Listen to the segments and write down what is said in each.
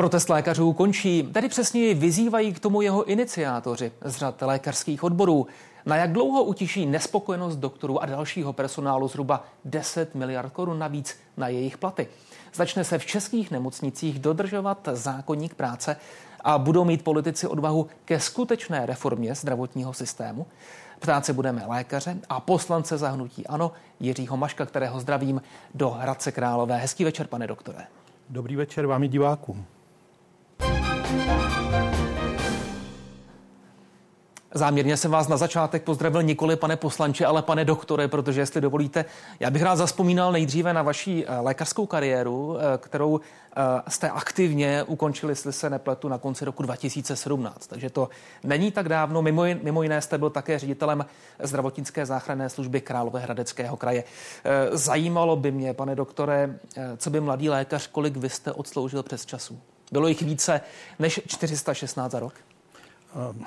Protest lékařů končí, tedy přesněji vyzývají k tomu jeho iniciátoři z řad lékařských odborů. Na jak dlouho utiší nespokojenost doktorů a dalšího personálu zhruba 10 miliard korun navíc na jejich platy? Začne se v českých nemocnicích dodržovat zákonník práce a budou mít politici odvahu ke skutečné reformě zdravotního systému? Ptát se budeme lékaře a poslance zahnutí ANO Jiřího Maška, kterého zdravím do Hradce Králové. Hezký večer, pane doktore. Dobrý večer vám i divákům. Záměrně jsem vás na začátek pozdravil nikoli pane poslanče, ale pane doktore, protože jestli dovolíte, já bych rád zaspomínal nejdříve na vaši eh, lékařskou kariéru, eh, kterou eh, jste aktivně ukončili, jestli se nepletu, na konci roku 2017. Takže to není tak dávno. Mimo, mimo jiné jste byl také ředitelem zdravotnické záchranné služby Královéhradeckého kraje. Zajímalo by mě, pane doktore, co by mladý lékař, kolik vy jste odsloužil přes času? Bylo jich více než 416 za rok?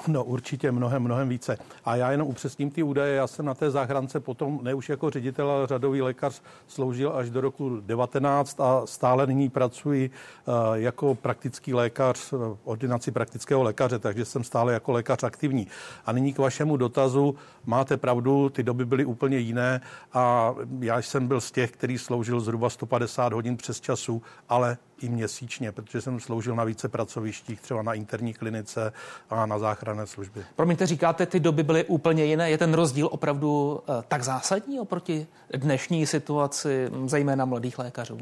No určitě mnohem, mnohem více. A já jenom upřesním ty údaje. Já jsem na té záchrance potom, ne už jako ředitel, ale řadový lékař, sloužil až do roku 19 a stále nyní pracuji eh, jako praktický lékař v ordinaci praktického lékaře, takže jsem stále jako lékař aktivní. A nyní k vašemu dotazu. Máte pravdu, ty doby byly úplně jiné a já jsem byl z těch, který sloužil zhruba 150 hodin přes času, ale i měsíčně, protože jsem sloužil na více pracovištích, třeba na interní klinice a na záchranné službě. Promiňte, říkáte, ty doby byly úplně jiné. Je ten rozdíl opravdu eh, tak zásadní oproti dnešní situaci, zejména mladých lékařů?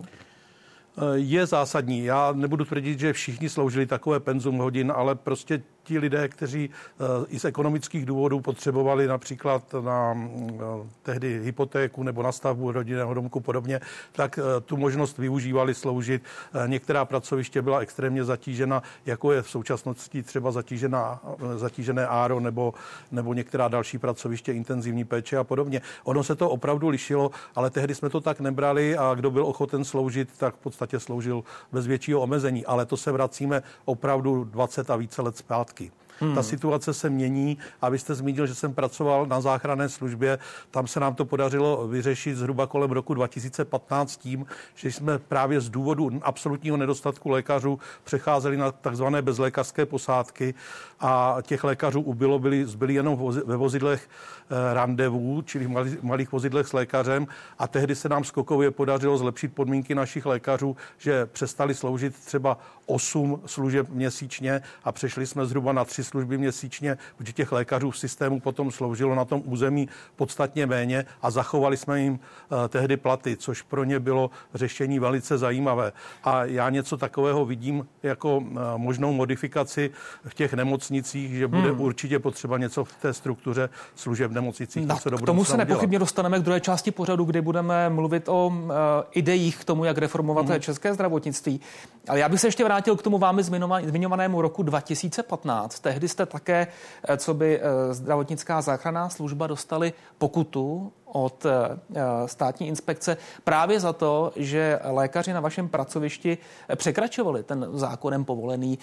Eh, je zásadní. Já nebudu tvrdit, že všichni sloužili takové penzum hodin, ale prostě ti lidé, kteří eh, i z ekonomických důvodů potřebovali například na eh, tehdy hypotéku nebo na stavbu rodinného domku podobně, tak eh, tu možnost využívali sloužit. Některá pracoviště byla extrémně zatížena, jako je v současnosti třeba zatížená, zatížené áro nebo, nebo některá další pracoviště intenzivní péče a podobně. Ono se to opravdu lišilo, ale tehdy jsme to tak nebrali a kdo byl ochoten sloužit, tak v podstatě sloužil bez většího omezení. Ale to se vracíme opravdu 20 a více let zpátky. Kotki. Hmm. Ta situace se mění a vy jste zmínil, že jsem pracoval na záchranné službě. Tam se nám to podařilo vyřešit zhruba kolem roku 2015 tím, že jsme právě z důvodu absolutního nedostatku lékařů přecházeli na takzvané bezlékařské posádky a těch lékařů ubylo, byli, zbyli jenom ve vozidlech eh, randevu, čili v malých vozidlech s lékařem a tehdy se nám skokově podařilo zlepšit podmínky našich lékařů, že přestali sloužit třeba 8 služeb měsíčně a přešli jsme zhruba na 3 služby měsíčně, protože těch lékařů v systému potom sloužilo na tom území podstatně méně a zachovali jsme jim uh, tehdy platy, což pro ně bylo řešení velice zajímavé. A já něco takového vidím jako uh, možnou modifikaci v těch nemocnicích, že bude hmm. určitě potřeba něco v té struktuře služeb nemocnicích. No, k tomu se nepochybně dostaneme k druhé části pořadu, kdy budeme mluvit o uh, ideích k tomu, jak reformovat hmm. české zdravotnictví. Ale já bych se ještě vrátil k tomu vámi zmiňovanému roku 2015. Tehdy Tehdy jste také, eh, co by eh, zdravotnická záchranná služba dostali pokutu od eh, státní inspekce právě za to, že lékaři na vašem pracovišti překračovali ten zákonem povolený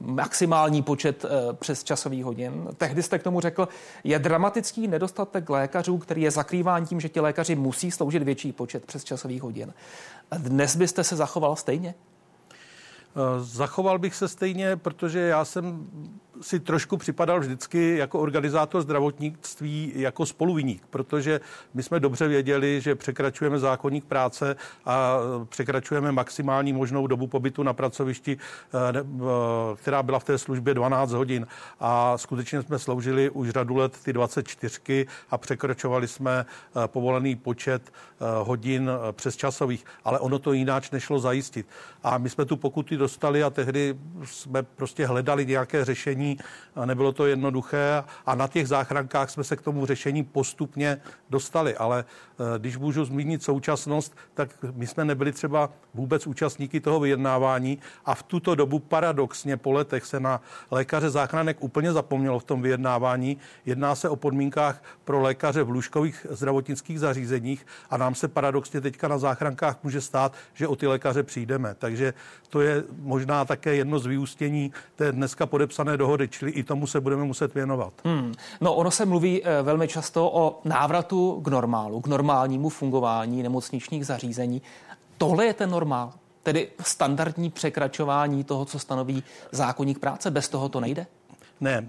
maximální počet přes časových hodin. Tehdy jste k tomu řekl, je dramatický nedostatek lékařů, který je zakrýván tím, že ti lékaři musí sloužit větší počet přes časových hodin. Dnes byste se zachoval stejně? Zachoval bych se stejně, protože já jsem si trošku připadal vždycky jako organizátor zdravotnictví jako spoluviník, protože my jsme dobře věděli, že překračujeme zákonník práce a překračujeme maximální možnou dobu pobytu na pracovišti, eh, eh, která byla v té službě 12 hodin. A skutečně jsme sloužili už řadu let ty 24 a překračovali jsme eh, povolený počet hodin přes časových, ale ono to jináč nešlo zajistit. A my jsme tu pokuty dostali a tehdy jsme prostě hledali nějaké řešení, nebylo to jednoduché a na těch záchrankách jsme se k tomu řešení postupně dostali. Ale eh, když můžu zmínit současnost, tak my jsme nebyli třeba vůbec účastníky toho vyjednávání a v tuto dobu paradoxně po letech se na lékaře záchranek úplně zapomnělo v tom vyjednávání. Jedná se o podmínkách pro lékaře v lůžkových zdravotnických zařízeních a nám se paradoxně teďka na záchrankách může stát, že o ty lékaře přijdeme. Takže to je možná také jedno z vyústění té dneska podepsané dohody dohody, čili i tomu se budeme muset věnovat. Hmm. No, ono se mluví eh, velmi často o návratu k normálu, k normálnímu fungování nemocničních zařízení. Tohle je ten normál? Tedy standardní překračování toho, co stanoví zákonník práce, bez toho to nejde? Ne,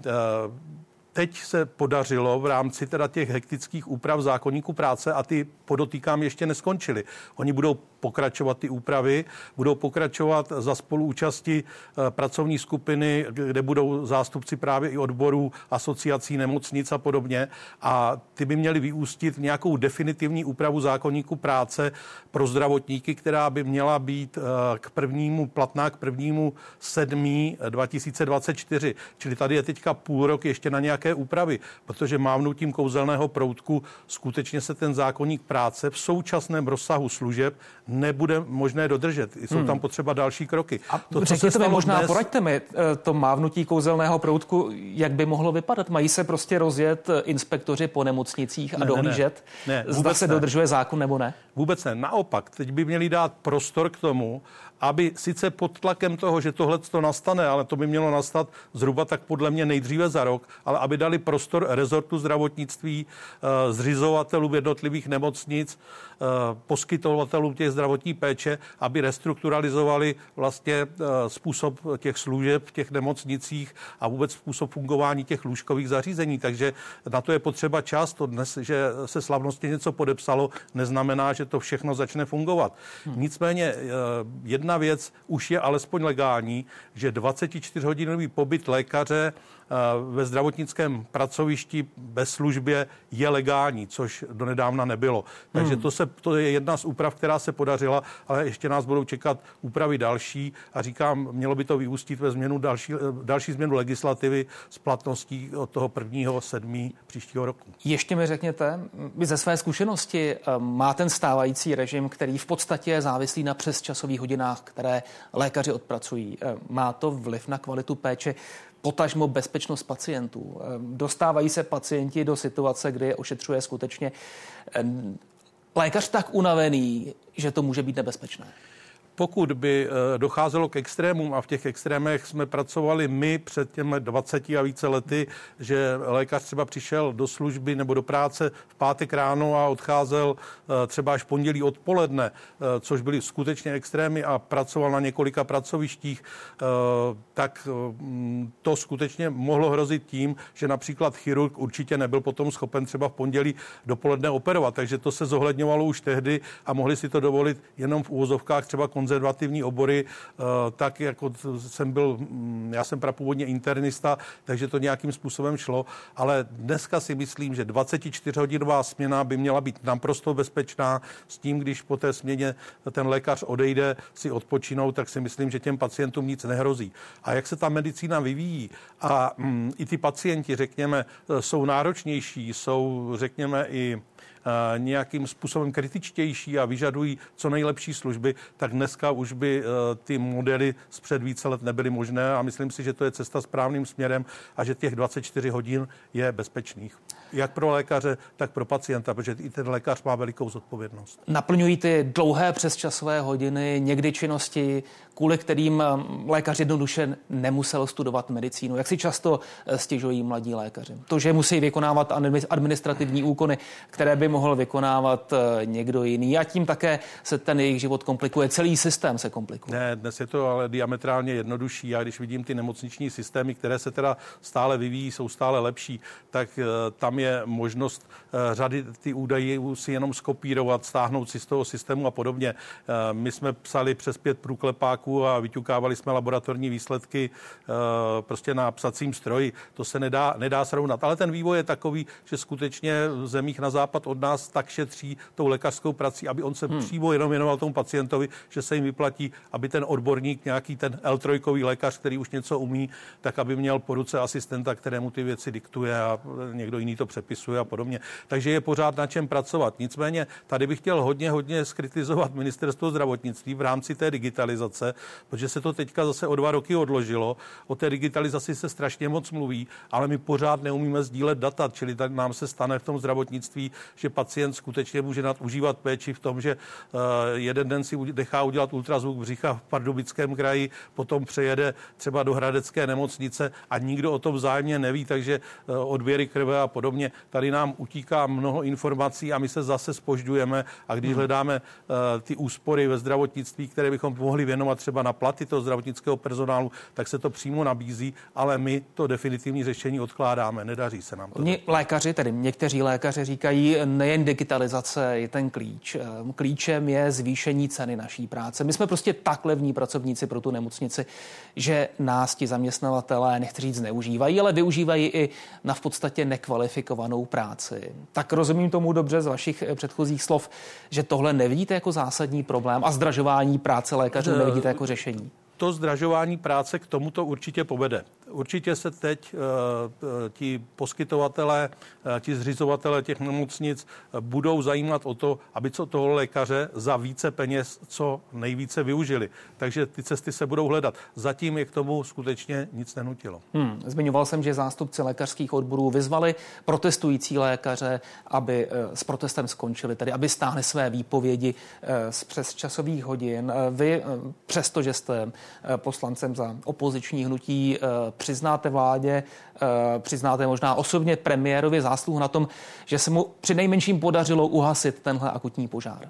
teď se podařilo v rámci teda těch hektických úprav zákonníku práce a ty podotýkám ještě neskončily. Oni budou pokračovat ty úpravy, budou pokračovat za spoluúčasti eh, pracovní skupiny, kde budou zástupci právě i odborů, asociací nemocnic a podobně. A ty by měly vyústit nějakou definitivní úpravu zákonníku práce pro zdravotníky, která by měla být eh, k prvnímu platná k prvnímu 7. 2024. Čili tady je teďka půl rok ještě na nějaké úpravy, protože mávnutím kouzelného proutku skutečně se ten zákonník práce v současném rozsahu služeb nebude možné dodržet. Jsou hmm. tam potřeba další kroky. A to, řekněte mi, možná dnes... poraďte mi eh, to mávnutí kouzelného proutku, jak by mohlo vypadat? Mají se prostě rozjet eh, inspektoři po nemocnicích a ne, dohlížet, ne, ne. ne zda se ne. dodržuje zákon nebo ne? Vůbec ne. Naopak, teď by měli dát prostor k tomu, aby sice pod tlakem toho, že tohle to nastane, ale to by mělo nastat zhruba tak podle mě nejdříve za rok, ale aby dali prostor rezortu zdravotnictví, eh, zřizovatelů jednotlivých nemocnic, eh, poskytovatelům těch zdravotní péče, aby restrukturalizovali vlastně eh, způsob těch služeb v těch nemocnicích a vůbec způsob fungování těch lůžkových zařízení. Takže na to je potřeba čas. To dnes, že se slavnostně něco podepsalo, neznamená, že to všechno začne fungovat. Hmm. Nicméně jedna jedna věc už je alespoň legální, že 24-hodinový pobyt lékaře ve zdravotnickém pracovišti bez službě je legální, což donedávna nebylo. Takže hmm. to, se, to je jedna z úprav, která se podařila, ale ještě nás budou čekat úpravy další a říkám, mělo by to vyústit ve změnu další, eh, další změnu legislativy s platností od toho prvního sedmí příštího roku. Ještě mi řekněte, vy ze své zkušenosti eh, má ten stávající režim, který v podstatě je závislý na přesčasových hodinách, které lékaři odpracují. Má to vliv na kvalitu péče? Potažmo bezpečnost pacientů. Ehm, dostávají se pacienti do situace, kdy je ošetřuje skutečně ehm, lékař tak unavený, že to může být nebezpečné pokud by eh, docházelo k extrémům, a v těch extrémech jsme pracovali my před těmi 20 a více lety, že lékař třeba přišel do služby nebo do práce v pátek ráno a odcházel eh, třeba až pondělí odpoledne, eh, což byly skutečně extrémy a pracoval na několika pracovištích, tak to skutečně mohlo hrozit tím, že například chirurg určitě nebyl potom schopen třeba v pondělí dopoledne operovat. Takže to se zohledňovalo už tehdy a mohli si to dovolit jenom v úvozovkách třeba konzervativní obory, eh, tak jako jsem byl, mm, já jsem prapůvodně internista, takže to nějakým způsobem šlo, ale dneska si myslím, že 24-hodinová směna by měla být naprosto bezpečná. S tím, když po té směně ten lékař odejde si odpočinou, tak si myslím, že těm pacientům nic nehrozí. A jak se ta medicína vyvíjí a mm, i ty pacienti, řekněme, eh, jsou náročnější, jsou, řekněme, i nějakým způsobem kritičtější a vyžadují co nejlepší služby, tak dneska už by eh, ty modely z před více let nebyly možné a myslím si, že to je cesta správným směrem a že těch 24 hodin je bezpečných. Jak pro lékaře, tak pro pacienta, protože i ten lékař má velikou zodpovědnost. Naplňují ty dlouhé přesčasové hodiny, někdy činnosti, kvůli kterým eh, lékař jednoduše nemusel studovat medicínu. Jak si často stěžují mladí lékaři? To, že musí vykonávat administrativní úkony, které by mohl vykonávat eh, někdo jiný a tím také se ten jejich život komplikuje, celý systém se komplikuje. Ne, dnes je to ale diametrálně jednodušší. Já když vidím ty nemocniční systémy, které se teda stále vyvíjí, jsou stále lepší, tak eh, tam je možnost eh, řady ty údaje si jenom skopírovat, stáhnout si z toho systému a podobně. My jsme psali přes pět průklepáků a vyťukávali jsme laboratorní výsledky prostě na psacím stroji. To se nedá, nedá srovnat. Ale ten vývoj je takový, že skutečně v zemích na západ od nás tak šetří tou lékařskou prací, aby on se hmm. přímo jenom věnoval tomu pacientovi, že se jim vyplatí, aby ten odborník, nějaký ten L3 lékař, který už něco umí, tak aby měl po ruce asistenta, kterému ty věci diktuje a někdo jiný to přepisuje a podobně. Takže je pořád na čem pracovat. Nicméně tady bych chtěl hodně, hodně skritizovat ministerstvo zdravotnictví v rámci té digitalizace, protože se to teďka zase o dva roky odložilo. O té digitalizaci se strašně moc mluví, ale my pořád neumíme sdílet data, čili tak nám se stane v tom zdravotnictví, že pacient skutečně může nadužívat péči v tom, že eh, jeden den si nechá udělat ultrazvuk břicha v Pardubickém kraji, potom přejede třeba do Hradecké nemocnice a nikdo o tom vzájemně neví, takže eh, odběry krve a podobně samozřejmě tady nám utíká mnoho informací a my se zase spožďujeme a když hmm. hledáme uh, ty úspory ve zdravotnictví, které bychom mohli věnovat třeba na platy toho zdravotnického personálu, tak se to přímo nabízí, ale my to definitivní řešení odkládáme, nedaří se nám to. Oni lékaři, tedy někteří lékaři říkají, nejen digitalizace je ten klíč. Ehm, klíčem je zvýšení ceny naší práce. My jsme prostě tak levní pracovníci pro tu nemocnici, že nás ti zaměstnavatelé, nechci říct, zneužívají, ale využívají i na v podstatě nekvalifikovanou práci. Tak rozumím tomu dobře z vašich eh, předchozích slov, že tohle nevidíte jako zásadní problém a zdražování práce lékařů nevidíte jako řešení to zdražování práce k tomuto určitě povede. Určitě se teď uh, ti poskytovatelé, uh, ti zřizovatelé těch nemocnic budou zajímat o to, aby co toho lékaře za více peněz co nejvíce využili. Takže ty cesty se budou hledat. Zatím je k tomu skutečně nic nenutilo. Hmm, zmiňoval jsem, že zástupci lékařských odborů vyzvali protestující lékaře, aby s protestem skončili, tedy aby stáhli své výpovědi z přesčasových hodin. Vy, přestože jste poslancem za opoziční hnutí, přiznáte vládě, eh, přiznáte možná osobně premiérovi zásluhu na tom, že se mu při nejmenším podařilo uhasit tenhle akutní požár?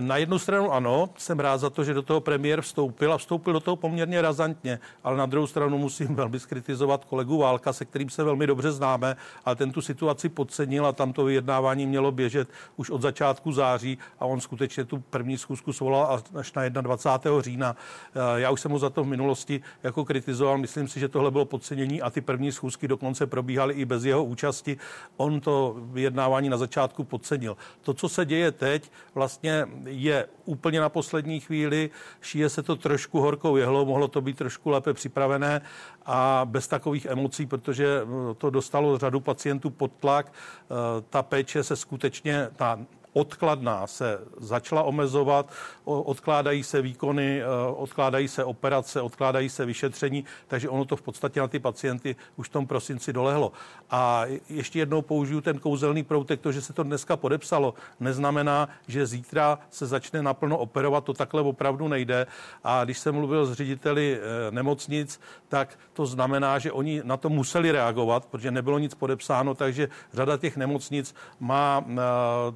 Na jednu stranu ano, jsem rád za to, že do toho premiér vstoupil a vstoupil do toho poměrně razantně, ale na druhou stranu musím velmi skritizovat kolegu Válka, se kterým se velmi dobře známe, ale ten tu situaci podcenil a tam to vyjednávání mělo běžet už od začátku září a on skutečně tu první schůzku svolal až na 21. října. Eh, já už jsem mu za to v minulosti jako kritizoval, myslím si, že tohle bylo podcenění a ty první schůzky dokonce probíhaly i bez jeho účasti. On to vyjednávání na začátku podcenil. To, co se děje teď, vlastně je úplně na poslední chvíli, šíje se to trošku horkou jehlou, mohlo to být trošku lépe připravené a bez takových emocí, protože to dostalo řadu pacientů pod tlak. Eh, ta péče se skutečně, ta odkladná se začala omezovat, odkládají se výkony, e, odkládají se operace, odkládají se vyšetření, takže ono to v podstatě na ty pacienty už v tom prosinci dolehlo. A ještě jednou použiju ten kouzelný proutek, to, že se to dneska podepsalo, neznamená, že zítra se začne naplno operovat, to takhle opravdu nejde. A když jsem mluvil s řediteli e, nemocnic, tak to znamená, že oni na to museli reagovat, protože nebylo nic podepsáno, takže řada těch nemocnic má e,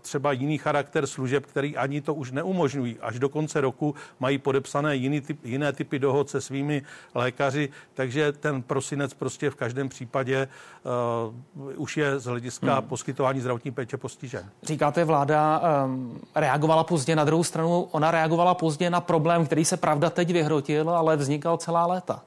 třeba jiný charakter služeb, který ani to už neumožňují. Až do konce roku mají podepsané jiný typ, jiné typy dohod se svými lékaři, takže ten prosinec prostě v každém případě uh, už je z hlediska hmm. poskytování zdravotní péče postižen. Říkáte, vláda um, reagovala pozdě, na druhou stranu ona reagovala pozdě na problém, který se pravda teď vyhrotil, ale vznikal celá léta.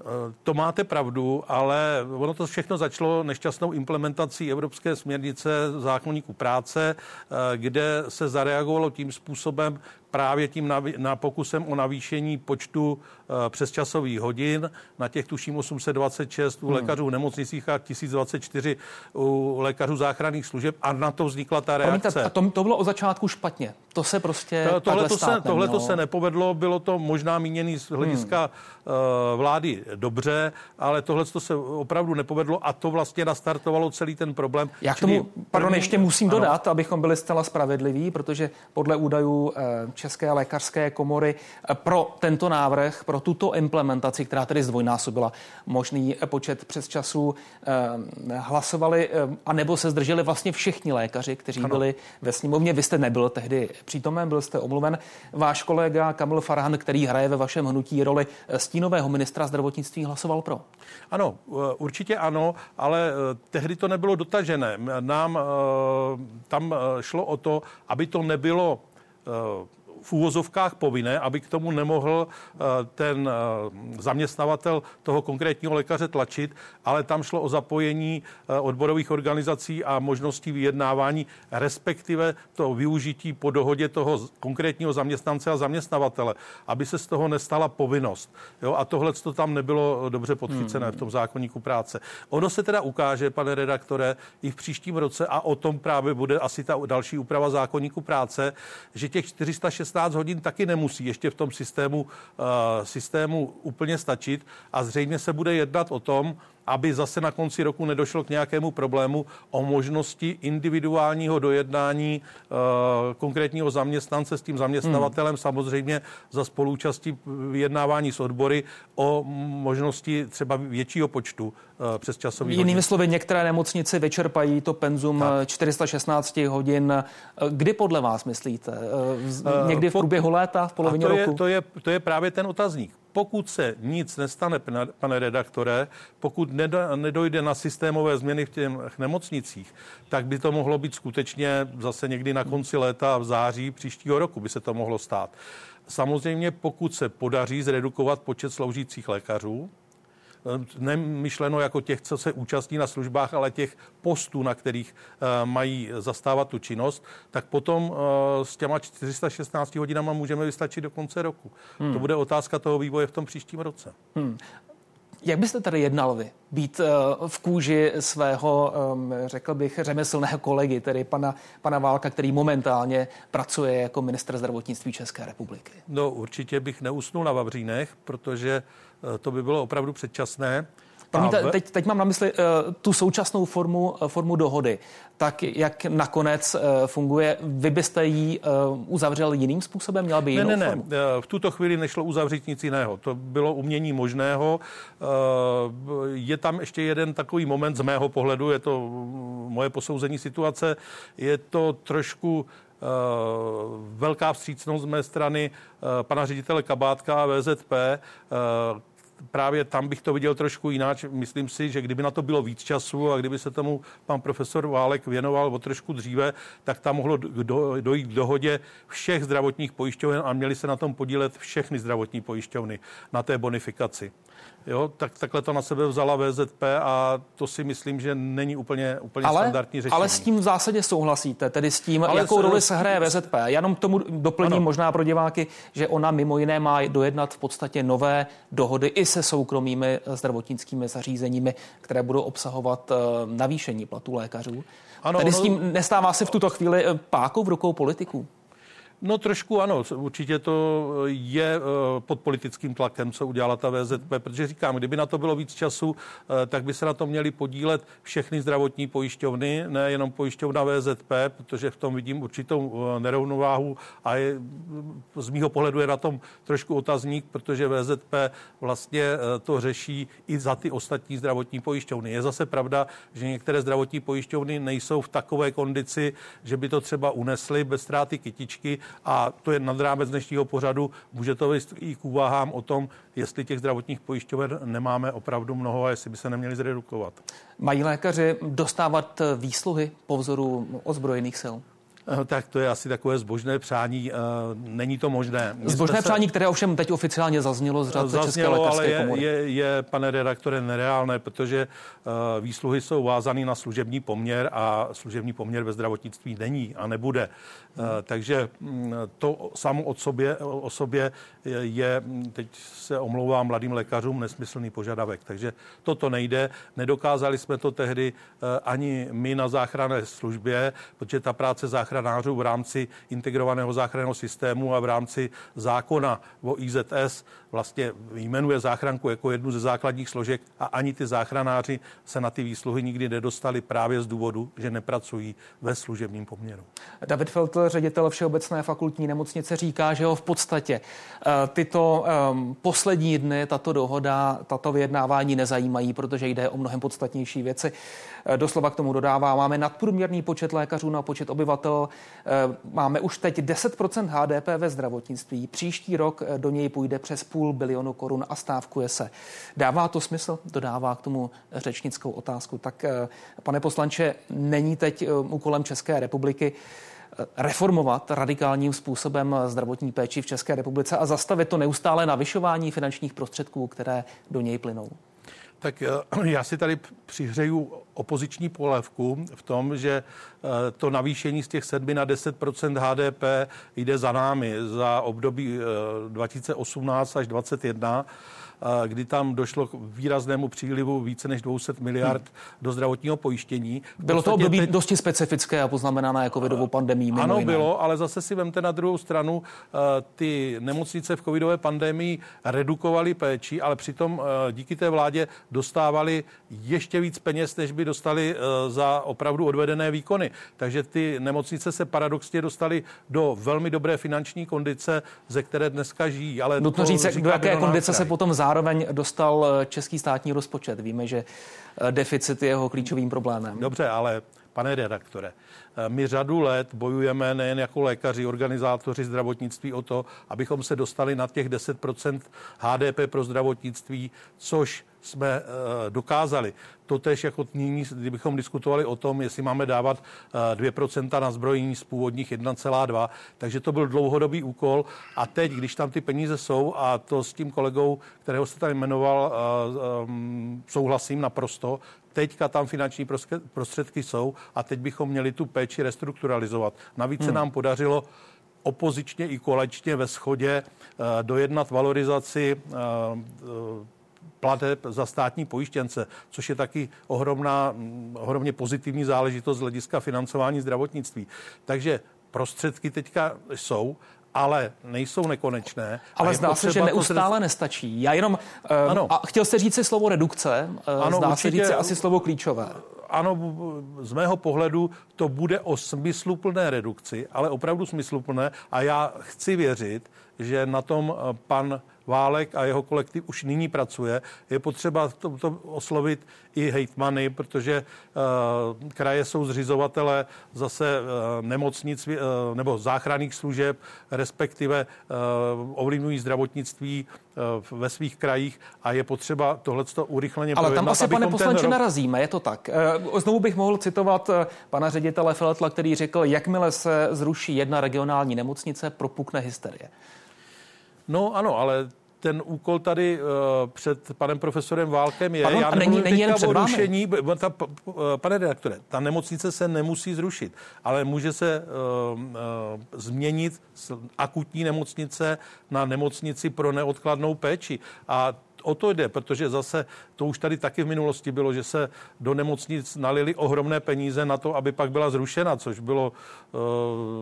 Eh, to máte pravdu, ale ono to všechno začalo nešťastnou implementací Evropské směrnice zákonníku práce, eh, kde se zareagovalo tím způsobem, právě tím na, na pokusem o navýšení počtu uh, přesčasových hodin na těch tuším 826 u hmm. lékařů v nemocnicích a 1024 u lékařů záchranných služeb a na to vznikla ta reakce. Promiňte, a to, to bylo od začátku špatně. To se prostě to, tohle to se, tohle to se nepovedlo, bylo to možná míněný z hlediska hmm. uh, vlády dobře, ale tohle to se opravdu nepovedlo a to vlastně nastartovalo celý ten problém. Já k tomu, pardon, ještě musím ano. dodat, abychom byli zcela spravedliví, protože podle údajů uh, České lékařské komory pro tento návrh, pro tuto implementaci, která tedy zdvojnásobila možný počet přes časů, eh, hlasovali eh, a nebo se zdrželi vlastně všichni lékaři, kteří ano. byli ve sněmovně. Vy jste nebyl tehdy přítomen, byl jste omluven. Váš kolega Kamil Farhan, který hraje ve vašem hnutí roli stínového ministra zdravotnictví, hlasoval pro. Ano, eh, určitě ano, ale tehdy to nebylo dotažené. Nám tam šlo o to, aby to nebylo v úvozovkách povinné, aby k tomu nemohl eh, ten eh, zaměstnavatel toho konkrétního lékaře tlačit, ale tam šlo o zapojení eh, odborových organizací a možností vyjednávání, respektive to využití po dohodě toho konkrétního zaměstnance a zaměstnavatele, aby se z toho nestala povinnost. Jo? A tohle to tam nebylo dobře podchycené hmm. v tom zákonníku práce. Ono se teda ukáže, pane redaktore, i v příštím roce, a o tom právě bude asi ta další úprava zákonníku práce, že těch 406 16 hodin taky nemusí ještě v tom systému, uh, systému úplně stačit a zřejmě se bude jednat o tom, aby zase na konci roku nedošlo k nějakému problému o možnosti individuálního dojednání uh, konkrétního zaměstnance s tím zaměstnavatelem, hmm. samozřejmě za spolúčastí vyjednávání s odbory o možnosti třeba většího počtu uh, přes časový Jinými hodin. slovy, některé nemocnice vyčerpají to penzum tak. 416 hodin. Kdy podle vás myslíte? Někdy v průběhu léta, v polovině a to roku? Je, to, je, to je právě ten otazník. Pokud se nic nestane, pane redaktore, pokud nedojde na systémové změny v těch nemocnicích, tak by to mohlo být skutečně zase někdy na konci léta v září příštího roku by se to mohlo stát. Samozřejmě, pokud se podaří zredukovat počet sloužících lékařů, nemyšleno jako těch, co se účastní na službách, ale těch postů, na kterých eh, mají zastávat tu činnost, tak potom eh, s těma 416 hodinama můžeme vystačit do konce roku. Hmm. To bude otázka toho vývoje v tom příštím roce. Hmm. Jak byste tady jednal vy? Být v kůži svého, řekl bych, řemeslného kolegy, tedy pana, pana Válka, který momentálně pracuje jako minister zdravotnictví České republiky? No určitě bych neusnul na Vavřínech, protože uh, to by bylo opravdu předčasné. Promiňte, teď, teď mám na mysli uh, tu současnou formu, uh, formu dohody. Tak jak nakonec uh, funguje? Vy byste ji uh, uzavřel jiným způsobem? Měla by jinou ne, ne, formu? ne. V tuto chvíli nešlo uzavřít nic jiného. To bylo umění možného. Uh, je tam ještě jeden takový moment z mého pohledu, je to moje posouzení situace. Je to trošku velká vstřícnost z mé strany pana ředitele Kabátka a VZP, právě tam bych to viděl trošku jinak. Myslím si, že kdyby na to bylo víc času a kdyby se tomu pan profesor Válek věnoval o trošku dříve, tak tam mohlo dojít k dohodě všech zdravotních pojišťoven a měli se na tom podílet všechny zdravotní pojišťovny na té bonifikaci. Jo, tak takhle to na sebe vzala VZP a to si myslím, že není úplně, úplně ale, standardní řešení. Ale s tím v zásadě souhlasíte, tedy s tím, ale jakou se, roli se hraje VZP. Já jenom tomu doplním ano. možná pro diváky, že ona mimo jiné má dojednat v podstatě nové dohody i se soukromými zdravotnickými zařízeními, které budou obsahovat uh, navýšení platů lékařů. Ano, Tedy s tím nestává se v tuto chvíli eh, pákou v rukou politiků? No trošku ano, určitě to je eh, pod politickým tlakem, co udělala ta VZP, protože říkám, kdyby na to bylo víc času, eh, tak by se na to měli podílet všechny zdravotní pojišťovny, nejenom pojišťovna VZP, protože v tom vidím určitou eh, nerovnováhu a je, z mýho pohledu je na tom trošku otazník, protože VZP vlastně to řeší i za ty ostatní zdravotní pojišťovny. Je zase pravda, že některé zdravotní pojišťovny nejsou v takové kondici, že by to třeba unesly bez ztráty kytičky a to je nad rámec dnešního pořadu. Může to vést i k úvahám o tom, jestli těch zdravotních pojišťoven nemáme opravdu mnoho a jestli by se neměli zredukovat. Mají lékaři dostávat výsluhy po vzoru ozbrojených sil? Eh, tak to je asi takové zbožné přání. Eh, není to možné. Zbožné se... přání, které ovšem teď oficiálně zaznělo z řad zaznělo, České lékařské ale je, komory. Je, je, pane redaktore, nereálné, protože uh, výsluhy jsou vázány na služební poměr a služební poměr ve zdravotnictví není a nebude. Takže um, to samo od sobě, o sobě je, teď se omlouvám mladým lékařům, nesmyslný požadavek. Takže toto nejde. Nedokázali jsme to tehdy ani my na záchranné službě, protože ta práce záchranné záchranářů v rámci integrovaného záchranného systému a v rámci zákona o IZS vlastně jmenuje záchranku jako jednu ze základních složek a ani ty záchranáři se na ty výsluhy nikdy nedostali právě z důvodu, že nepracují ve služebním poměru. David Feltl, ředitel Všeobecné fakultní nemocnice, říká, že ho v podstatě eh, tyto um, poslední dny, tato dohoda, tato vyjednávání nezajímají, protože jde o mnohem podstatnější věci. Eh, doslova k tomu dodává, máme nadprůměrný počet lékařů na počet obyvatel, eh, máme už teď 10% HDP ve zdravotnictví, příští rok do něj půjde přes půl půl bilionu korun a stávkuje se. Dává to smysl? Dodává k tomu řečnickou otázku. Tak, eh, pane poslanče, není teď eh, úkolem České republiky eh, reformovat radikálním způsobem zdravotní péči v České republice a zastavit to neustále navyšování finančních prostředků, které do něj plynou? Tak já si tady přihřeju opoziční polévku v tom, že to navýšení z těch 7 na 10% HDP jde za námi za období 2018 až 2021 kdy tam došlo k výraznému přílivu více než 200 miliard hmm. do zdravotního pojištění. Bylo to období teď... dosti specifické a poznamenané covidovou pandemí. Ano, jiné. bylo, ale zase si vemte na druhou stranu, ty nemocnice v covidové pandemii redukovaly péči, ale přitom díky té vládě dostávali ještě víc peněz, než by dostali za opravdu odvedené výkony. Takže ty nemocnice se paradoxně dostaly do velmi dobré finanční kondice, ze které dneska žijí. Ale Nutno říct, do jaké kondice se potom zároveň dostal eh, český státní rozpočet. Víme, že eh, deficit je jeho klíčovým problémem. Dobře, ale pane redaktore, my řadu let bojujeme nejen jako lékaři, organizátoři zdravotnictví o to, abychom se dostali na těch 10% HDP pro zdravotnictví, což jsme dokázali. Totež jako nyní, kdybychom diskutovali o tom, jestli máme dávat 2% na zbrojení z původních 1,2, takže to byl dlouhodobý úkol a teď, když tam ty peníze jsou a to s tím kolegou, kterého jste tady jmenoval, souhlasím naprosto, teďka tam finanční prostředky jsou a teď bychom měli tu péči restrukturalizovat. Navíc hmm. se nám podařilo opozičně i kolečně ve schodě dojednat valorizaci plateb za státní pojištěnce, což je taky ohromná, ohromně pozitivní záležitost z hlediska financování zdravotnictví. Takže prostředky teďka jsou, ale nejsou nekonečné. Ale zdá se, že neustále to... nestačí. Já jenom, ano. a chtěl jste říct si slovo redukce, ano, zdá určitě, se říct asi slovo klíčové. Ano, z mého pohledu to bude o smysluplné redukci, ale opravdu smysluplné. A já chci věřit, že na tom eh, pan Válek a jeho kolektiv už nyní pracuje. Je potřeba to, to oslovit i hejtmany, protože uh, kraje jsou zřizovatele zase uh, nemocnic uh, nebo záchranných služeb, respektive uh, ovlivňují zdravotnictví ve svých krajích a je potřeba tohleto urychleně Ale tam asi, pane poslanče, rok... narazíme, je to tak. Znovu bych mohl citovat pana ředitele Feletla, který řekl, jakmile se zruší jedna regionální nemocnice, propukne hysterie. No ano, ale ten úkol tady uh, před panem profesorem Válkem je. Pardon, Já není, není jen před rušení, ta, uh, pane redaktore, ta nemocnice se nemusí zrušit, ale může se uh, uh, změnit z akutní nemocnice na nemocnici pro neodkladnou péči. A o to jde, protože zase to už tady taky v minulosti bylo, že se do nemocnic nalili ohromné peníze na to, aby pak byla zrušena, což bylo uh,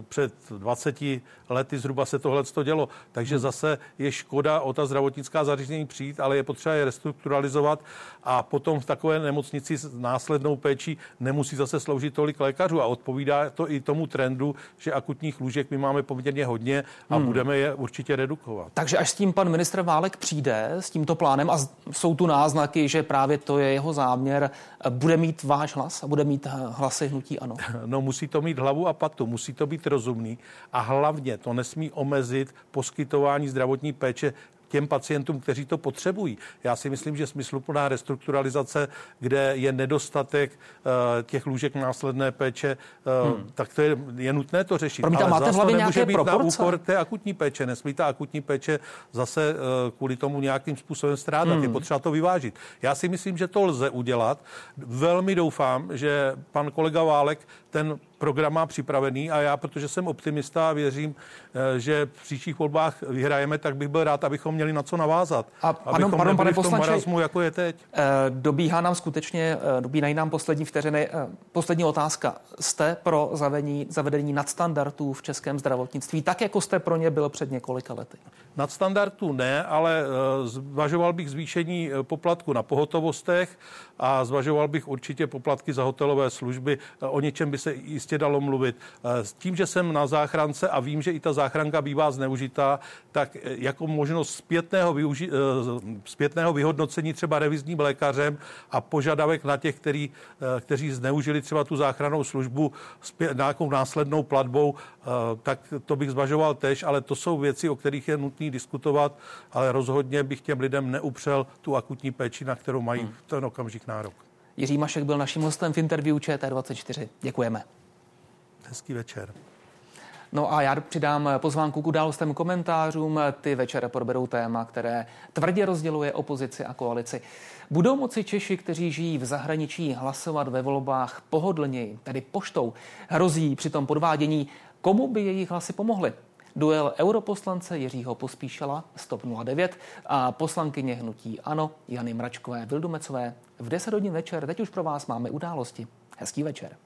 před 20 lety zhruba se tohle dělo. Takže hmm. zase je škoda o ta zdravotnická zařízení přijít, ale je potřeba je restrukturalizovat a potom v takové nemocnici s následnou péčí nemusí zase sloužit tolik lékařů a odpovídá to i tomu trendu, že akutních lůžek my máme poměrně hodně a hmm. budeme je určitě redukovat. Takže až s tím pan ministr Válek přijde, s tímto plánem a jsou tu náznaky, že právě to je jeho záměr, bude mít váš hlas a bude mít hlasy hnutí ano? No musí to mít hlavu a patu, musí to být rozumný a hlavně to nesmí omezit poskytování zdravotní péče těm pacientům, kteří to potřebují. Já si myslím, že smysluplná restrukturalizace, kde je nedostatek uh, těch lůžek následné péče, uh, hmm. tak to je, je nutné to řešit. Promiňte, Ale máte v hlavě nemůže být proporce? na úkor té akutní péče. Nesmí ta akutní péče zase uh, kvůli tomu nějakým způsobem strádat. Hmm. Je potřeba to vyvážit. Já si myslím, že to lze udělat. Velmi doufám, že pan kolega Válek ten program má připravený a já, protože jsem optimista a věřím, eh, že v příštích volbách vyhrajeme, tak bych byl rád, abychom měli na co navázat. A pardon, pardon, pane poslanče, marazmu, jako je teď. Eh, dobíhá nám skutečně, eh, dobíhají nám poslední vteřiny. Poslední otázka. Jste pro zavedení, zavedení nadstandardů v českém zdravotnictví, tak jako jste pro ně byl před několika lety? Nadstandardů ne, ale zvažoval bych zvýšení poplatku na pohotovostech a zvažoval bych určitě poplatky za hotelové služby. O něčem by se jistě dalo mluvit. Eh, s tím, že jsem na záchrance a vím, že i ta záchranka bývá zneužitá, tak eh, jako možnost zpětného, využi- eh, zpětného vyhodnocení třeba revizním lékařem a požadavek na těch, který, kteří zneužili třeba tu záchrannou službu s nějakou následnou platbou, tak to bych zvažoval tež, ale to jsou věci, o kterých je nutné diskutovat, ale rozhodně bych těm lidem neupřel tu akutní péči, na kterou mají hmm. v ten okamžik nárok. Jiří Mašek byl naším hostem v interview ČT24. Děkujeme. Hezký večer. No a já přidám pozvánku k událostem komentářům. Ty večer proberou téma, které tvrdě rozděluje opozici a koalici. Budou moci Češi, kteří žijí v zahraničí, hlasovat ve volbách pohodlněji, tedy poštou? Hrozí při tom podvádění, komu by jejich hlasy pomohly? Duel europoslance Jiřího Pospíšela Stop 09 a poslankyně hnutí Ano Jany Mračkové Vildumecové. V 10 hodin večer teď už pro vás máme události. Hezký večer.